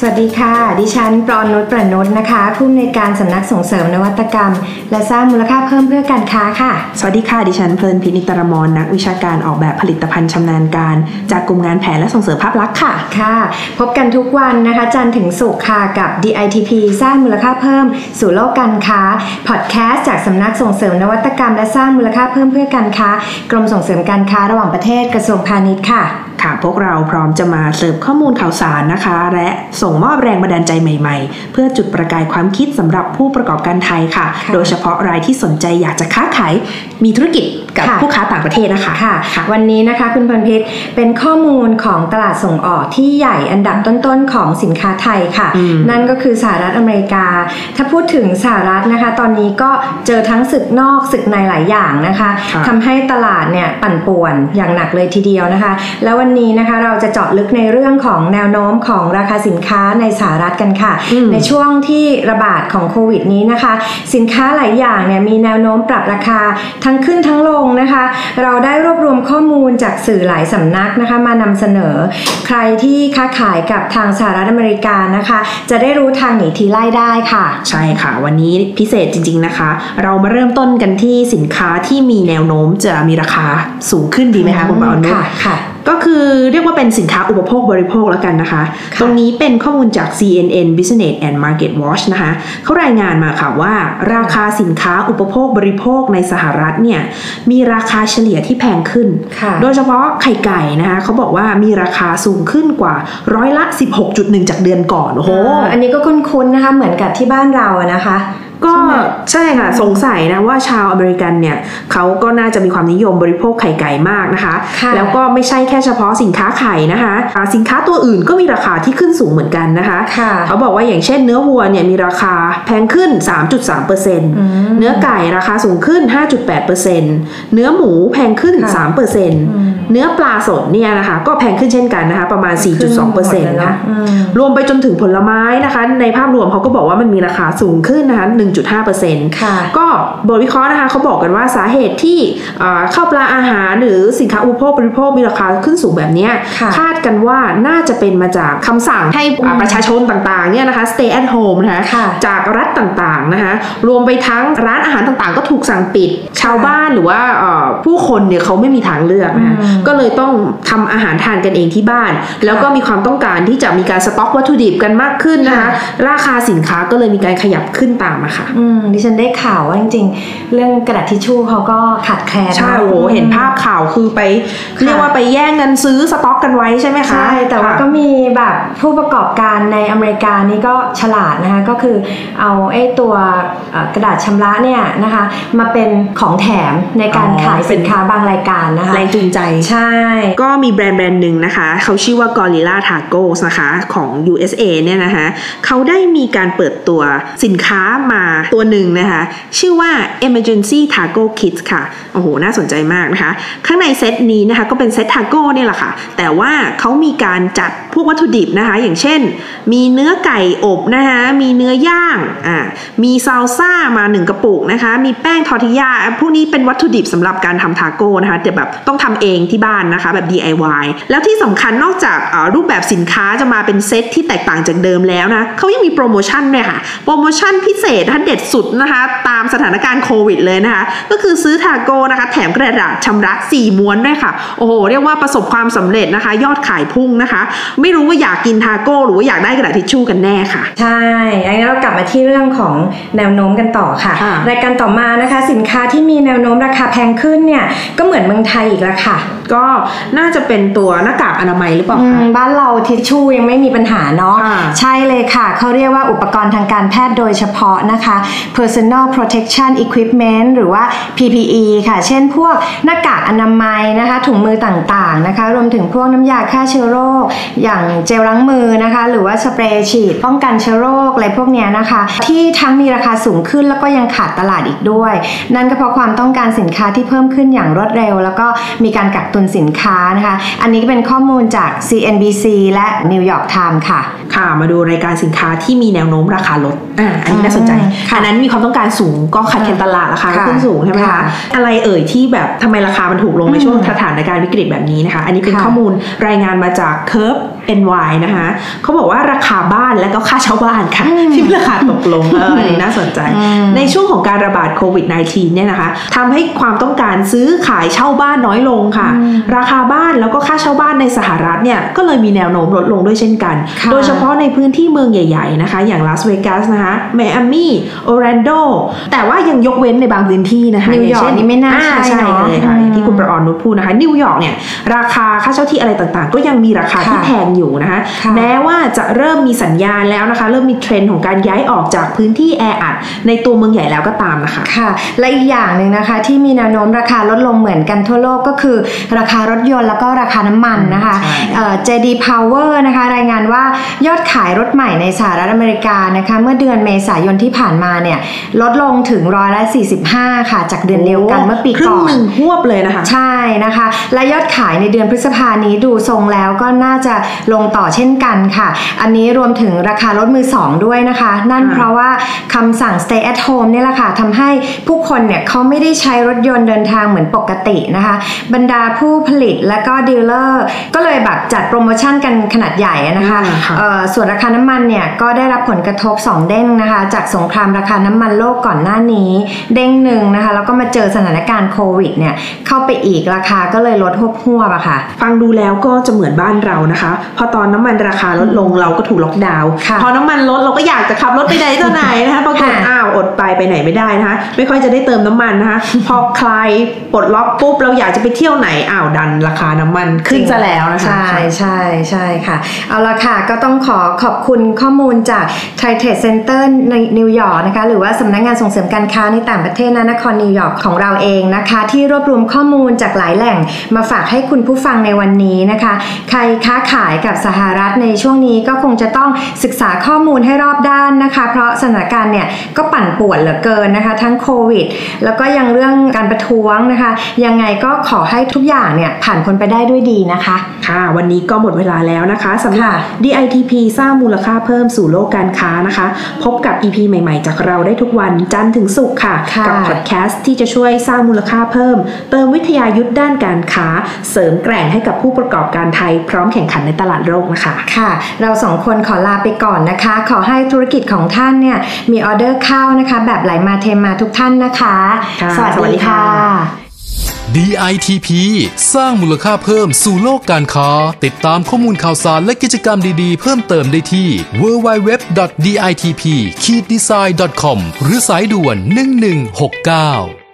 สวัสดีค่ะ ดิฉันปรอนนุชประนุชนะคะผู้อำนวยการสำนักส่งเสริมนวัตกรรม และสร้างมูลค่าเพิ่มเพื่อการค้าค่ะ สวัสดีค่ะ ดิฉันเพลินพินิตรมรนักวิชาการออกแบบผลิตภัณฑ์ชำนาญการ จากกลุ่มงานแผนและส่งเสริมภาพลักษณ์ค่ะค่ะ พบกันทุกวันนะคะ จันทร์ถึงศุกร์ค่ะกับ DITP สร้างมูลค่าเพิ่ม สู่โลกการค้าพอดแคสต์จากสำนักส่งเสริมนวัตกรรม และสร้างมูลค่าเพิ่มเพื่อการค้ากรมส่งเสริมการค้าระหว่างประเทศกระทรวงพาณิชย์ค่ะ ค่ะพวกเราพร้อมจะมาเสิร์ฟข้อมูลข่าวสารนะคะ และส่งมอบแรงบันดาลใจใหม่ๆ เพื่อจุดประกายความคิดสำหรับผู้ประกอบการไทยค่ะค่ะโดยเฉพาะรายที่สนใจอยากจะค้าขายมีธุรกิจ กับค่ะผู้ค้าต่างประเทศนะคะค่ะ วันนี้นะคะคุณพลพิษเป็นข้อมูลของตลาดส่งออกที่ใหญ่อันดับต้นๆของสินค้าไทยค่ะอืมนั่นก็คือสหรัฐอเมริกา ถ้าพูดถึงสหรัฐนะคะ ตอนนี้ก็เจอทั้งศึกนอกศึกในหลายอย่างนะคะค่ะทำให้ตลาดเนี่ยปั่นป่วนอย่างหนักเลยทีเดียวนะคะ แล้ววันนี้นะคะเราจะเจาะลึกในเรื่องของแนวโน้มของราคาสินค้าในสหรัฐกันค่ะอืมในช่วงที่ระบาดของโควิดนี้นะคะ สินค้าหลายอย่างเนี่ยมีแนวโน้มปรับราคาทั้งขึ้นทั้งลงนะคะ เราได้รวบรวมข้อมูลจากสื่อหลายสำนักนะคะ มานำเสนอ ใครที่ค้าขายกับทางสหรัฐอเมริกานะคะ จะได้รู้ทางหนีทีไล่ได้ค่ะ ใช่ค่ะ วันนี้พิเศษจริง ๆนะคะ เรามาเริ่มต้นกันที่สินค้าที่มีแนวโน้มจะมีราคาสูงขึ้นดีไหมคะคุณปาอนุชค่ะค่ะ ก็คือเรียกว่าเป็นสินค้าอุปโภคบริโภคแล้วกันนะคะค่ะตรงนี้เป็นข้อมูลจาก CNN Business and Market Watch นะคะเขารายงานมาค่ะว่า ราคาสินค้าอุปโภคบริโภคในสหรัฐเนี่ยมีราคาเฉลี่ยที่แพงขึ้นค่ะโดยเฉพาะไข่ไก่นะคะเขาบอกว่ามีราคาสูงขึ้นกว่าร้อยละ 16.1 จากเดือนก่อนโอ้โหอันนี้ก็คุ้นๆนะคะเหมือนกับที่บ้านเราอะนะคะ ก็ใช่ไหมใช่ค่ะ สงสัยนะว่าชาวอเมริกันเนี่ยเขาก็น่าจะมีความนิยมบริโภคไข่ไก่มากนะคะค่ะแล้วก็ไม่ใช่แค่เฉพาะสินค้าไข่นะคะอ่าสินค้าตัวอื่นก็มีราคาที่ขึ้นสูงเหมือนกันนะคะค่ะเขาบอกว่าอย่างเช่นเนื้อวัวเนี่ยมีราคาแพงขึ้น 3.3%มเนื้อไก่ราคาสูงขึ้น 5.8%เนื้อหมูแพงขึ้นค่ะ3%เนื้อปลาสดเนี่ยนะคะ ก็แพงขึ้นเช่นกันนะคะ ประมาณ 4.2%นะคะอืมรวมไปจนถึงผลไม้นะคะ ในภาพรวมเขาก็บอกว่ามันมีราคาสูงขึ้นนะคะ 1.5%ค่ะ ก็บทวิเคราะห์นะคะเขาบอกกันว่าสาเหตุที่เอ่อข้าวปลาอาหารหรือสินค้าอุปโภคบริโภคมีราคาขึ้นสูงแบบเนี้ยค่ะคาดกันว่าน่าจะเป็นมาจากคำสั่งให้อ่าประชาชนต่างๆเนี่ยนะคะ stay at home นะคะค่ะจากรัฐต่างๆนะคะ รวมไปทั้งร้านอาหารต่างๆ ก็ถูกสั่งปิด ชาวบ้านหรือว่าเอ่อผู้คนเนี่ยเขาไม่มีทางเลือกนะคะอืมก็เลยต้องทำอาหารทานกันเองที่บ้าน แล้วก็มีความต้องการที่จะมีการสต็อกวัตถุดิบกันมากขึ้นนะคะค่ะราคาสินค้าก็เลยมีการขยับขึ้นตามมาค่ะอืมดิฉันได้ข่าวว่าจริง ๆ เรื่องกระดาษทิชชู่เขาก็ขาดแคลนใช่โอ้โหเห็นภาพข่าวคือไปค่ะเรียกว่าไปแย่งกันซื้อสต็อกกันไว้ใช่ไหมคะใช่แต่ว่าค่ะก็มีแบบผู้ประกอบการในอเมริกานี่ก็ฉลาดนะคะก็คือเอาไอ้ตัวเอ่อกระดาษชำระเนี่ยนะคะมาเป็นของแถมในการอ๋อขายสินค้าบางรายการนะคะแรงจูงใจใช่ ก็มีแบรนด์แบรนด์หนึ่งนะคะ เขาชื่อว่า Gorilla Tacos นะคะของ USA เนี่ยนะคะ เขาได้มีการเปิดตัวสินค้ามาตัวหนึ่งนะคะ ชื่อว่า Emergency Taco Kit ค่ะ โอ้โห น่าสนใจมากนะคะ ข้างในเซตนี้นะคะ ก็เป็นเซตทาโก้เนี่ยแหละค่ะ แต่ว่าเขามีการจัดพวกวัตถุดิบนะคะ อย่างเช่น มีเนื้อไก่อบนะคะ มีเนื้อย่างอ่ามีซาลซ่ามาหนึ่งกระปุกนะคะ มีแป้งทอร์ติยาพวกนี้เป็นวัตถุดิบสำหรับการทำทาโก้นะคะแต่แบบต้องทำเองที่บ้านนะคะ แบบ DIY แล้วที่สำคัญนอกจากเอ่อรูปแบบสินค้าจะมาเป็นเซตที่แตกต่างจากเดิมแล้วนะเขายังมีโปรโมชั่นด้วยค่ะ โปรโมชั่นพิเศษนะคะเด็ดสุดนะคะ ตามสถานการณ์โควิดเลยนะคะ ก็คือซื้อทาโก้นะคะ แถมกระดาษชำระ 4 ม้วนด้วยค่ะ โอ้โห เรียกว่าประสบความสำเร็จนะคะ ยอดขายพุ่งนะคะ ไม่รู้ว่าอยากกินทาโก้หรือว่าอยากได้กระดาษทิชชู่กันแน่ค่ะ ใช่อันนี้เรากลับมาที่เรื่องของแนวโน้มกันต่อค่ะค่ะรายการต่อมานะคะ สินค้าที่มีแนวโน้มราคาแพงขึ้นเนี่ยก็เหมือนเมืองไทยอีกแล้วค่ะก็น่าจะเป็นตัวหน้ากากอนามัยหรือเปล่าอืคะมบ้านเราทิชชู่ยังไม่มีปัญหาเนาะค่ะใช่เลยค่ะ เขาเรียกว่าอุปกรณ์ทางการแพทย์โดยเฉพาะนะคะ personal protection equipment หรือว่า PPE ค่ะ เช่นพวกหน้ากากอนามัยนะคะ ถุงมือต่างๆนะคะ รวมถึงพวกน้ำยาฆ่าเชื้อโรค อย่างเจลล้างมือนะคะ หรือว่าสเปรย์ฉีดป้องกันเชื้อโรคอะไรพวกเนี้ยนะคะ ที่ทั้งมีราคาสูงขึ้นแล้วก็ยังขาดตลาดอีกด้วย นั่นก็เพราะความต้องการสินค้าที่เพิ่มขึ้นอย่างรวดเร็ว แล้วก็มีการกักตุนตุนสินค้านะคะ อันนี้เป็นข้อมูลจาก CNBC และ New York Times ค่ะ ค่ะ มาดูรายการสินค้าที่มีแนวโน้มราคาลด อ่าอันนี้น่าสนใจค่ะอันนั้นมีความต้องการสูงก็ขัดแคลนตลาดราคาก็ค่ะขึ้นสูงใช่ไหมค่ะคะ อะไรเอ่ยที่แบบทำไมราคามันถูกลงในช่วงสถานการณ์วิกฤตแบบนี้นะคะ อันนี้เป็นค่ะข้อมูลรายงานมาจาก Curve NY นะคะเขาบอกว่าราคาบ้านและก็ค่าเช่าบ้านค่ะ ที่ราคาตกลงเอออันนี้น่าสนใจ ในช่วงของการระบาดโควิด -19 เนี่ยนะคะทำให้ความต้องการซื้อขายเช่าบ้านน้อยลงค่ะ ราคาบ้านแล้วก็ค่าเช่าบ้านในสหรัฐเนี่ยก็เลยมีแนวโน้มลดลงด้วยเช่นกันค่ะโดยเฉพาะในพื้นที่เมืองใหญ่ ๆ นะคะ อย่างลาสเวกัสนะคะไมอามี่ออร์แลนโดแต่ว่ายังยกเว้นในบางพื้นที่นะคะนิวยอร์กางเช่นนี่ไม่น่าอ่าใช่ใช่เนอะเลยค่ะอืมอย่างที่คุณประออนนุชพูดนะคะนิวยอร์กเนี่ยราคาค่าเช่าที่อะไรต่างๆ ก็ยังมีราคาที่ค่ะแพงอยู่นะคะค่ะแม้ว่าจะเริ่มมีสัญญาณแล้วนะคะ เริ่มมีเทรนด์ของการย้ายออกจากพื้นที่แออัดในตัวเมืองใหญ่แล้วก็ตามนะคะค่ะและอีกอย่างหนึ่งนะคะที่มีแนวโน้มราคาลดลงเหมือนกันทั่วโลกก็คือ ราคารถยนต์แล้วก็ราคาน้ำมันนะคะใช่เอ่อ JD Power นะคะรายงานว่ายอดขายรถใหม่ในสหรัฐอเมริกานะคะเมื่อเดือนเมษายนที่ผ่านมาเนี่ยลดลงถึงร้อยละ45 ค่ะ จากเดือนเดียวกันเมื่อปีครึ่ก่งอนหนึ่งหวบเลยนะคะ ใช่นะคะ และยอดขายในเดือนพฤษภานี้ดูทรงแล้วก็น่าจะลงต่อเช่นกันค่ะ อันนี้รวมถึงราคารถมือสองด้วยนะคะ นั่นค่ะเพราะว่าคำสั่ง stay at home นี่แหละค่ะทำให้ผู้คนเนี่ยเขาไม่ได้ใช้รถยนต์เดินทางเหมือนปกตินะคะ บรรดาผู้ผลิตและก็ดีลเลอร์ ก็เลยแบบจัดโปรโมชั่นกันขนาดใหญ่นะคะอ่าค่ะเอ่อส่วนราคาน้ำมันเนี่ยก็ได้รับผลกระทบ 2 เด้งนะคะ จากสงครามราคาน้ำมันโลกก่อนหน้านี้ เด้งหนึ่งนะคะแล้วก็มาเจอสถานการณ์โควิดเนี่ยเข้าไปอีกราคาก็เลยลดฮวบฮวบอะค่ะ ฟังดูแล้วก็จะเหมือนบ้านเรานะคะพอตอนน้ำมันราคาลดลงเราก็ถูกล็อกดาวน์ค่ะพอน้ำมันลดเราก็อยากจะขับรถไปไหนต่อไหนนะคะปรากฏค่ะอ้าวอดไปไปไหนไม่ได้นะคะไม่ค่อยจะได้เติมน้ำมันนะคะพอคลายปลดล็อกปุ๊บเราอยากจะไปเที่ยวไหนอ้าวดันราคาน้ำมันขึ้นซะแล้วนะคะ ใช่ใช่ใช่ค่ะ เอาละค่ะก็ต้องขอขอบคุณข้อมูลจาก Thai Trade Center ในนิวยอร์กนะคะหรือว่าสำนักงานส่งเสริมการค้าในต่างประเทศนะนครนิวยอร์กของเราเองนะคะ ที่รวบรวมข้อมูลจากหลายแหล่งมาฝากให้คุณผู้ฟังในวันนี้นะคะ ใครค้าขายกับสหรัฐในช่วงนี้ก็คงจะต้องศึกษาข้อมูลให้รอบด้านนะคะ เพราะสถานการณ์เนี่ยก็ปั่นป่วนเหลือเกินนะคะ ทั้งโควิด แล้วก็ยังเรื่องการประท้วงนะคะ ยังไงก็ขอให้ทุกอย่างเนี่ยผ่านพ้นไปได้ด้วยดีนะคะ ค่ะ วันนี้ก็หมดเวลาแล้วนะคะสำหรับค่ะ DITP สร้างมูลค่าเพิ่มสู่โลกการค้านะคะ พบกับ EP ใหม่ ๆ จากเราได้ทุกวันจันทร์ถึงศุกร์ค่ะค่ะกัพอดแคสต์ที่จะช่วยสร้างมูลค่าเพิ่ม เติมวิทยายุทธด้านการค้า เสริมแกร่งให้กับผู้ประกอบการไทยพร้อมแข่งขันในตลาดโลกนะคะ ค่ะ เราสองคนขอลาไปก่อนนะคะ ขอให้ธุรกิจของท่านเนี่ยมีออเดอร์เข้านะคะ แบบไหลมาเทมาทุกท่านนะคะค่ะสวัสสวัสดีดีค่ะค่ะ DITP สร้างมูลค่าเพิ่มสู่โลกการค้า ติดตามข้อมูลข่าวสารและกิจกรรมดีๆ เพิ่มเติมได้ที่ www.ditp-design.com หรือสายด่วน 1169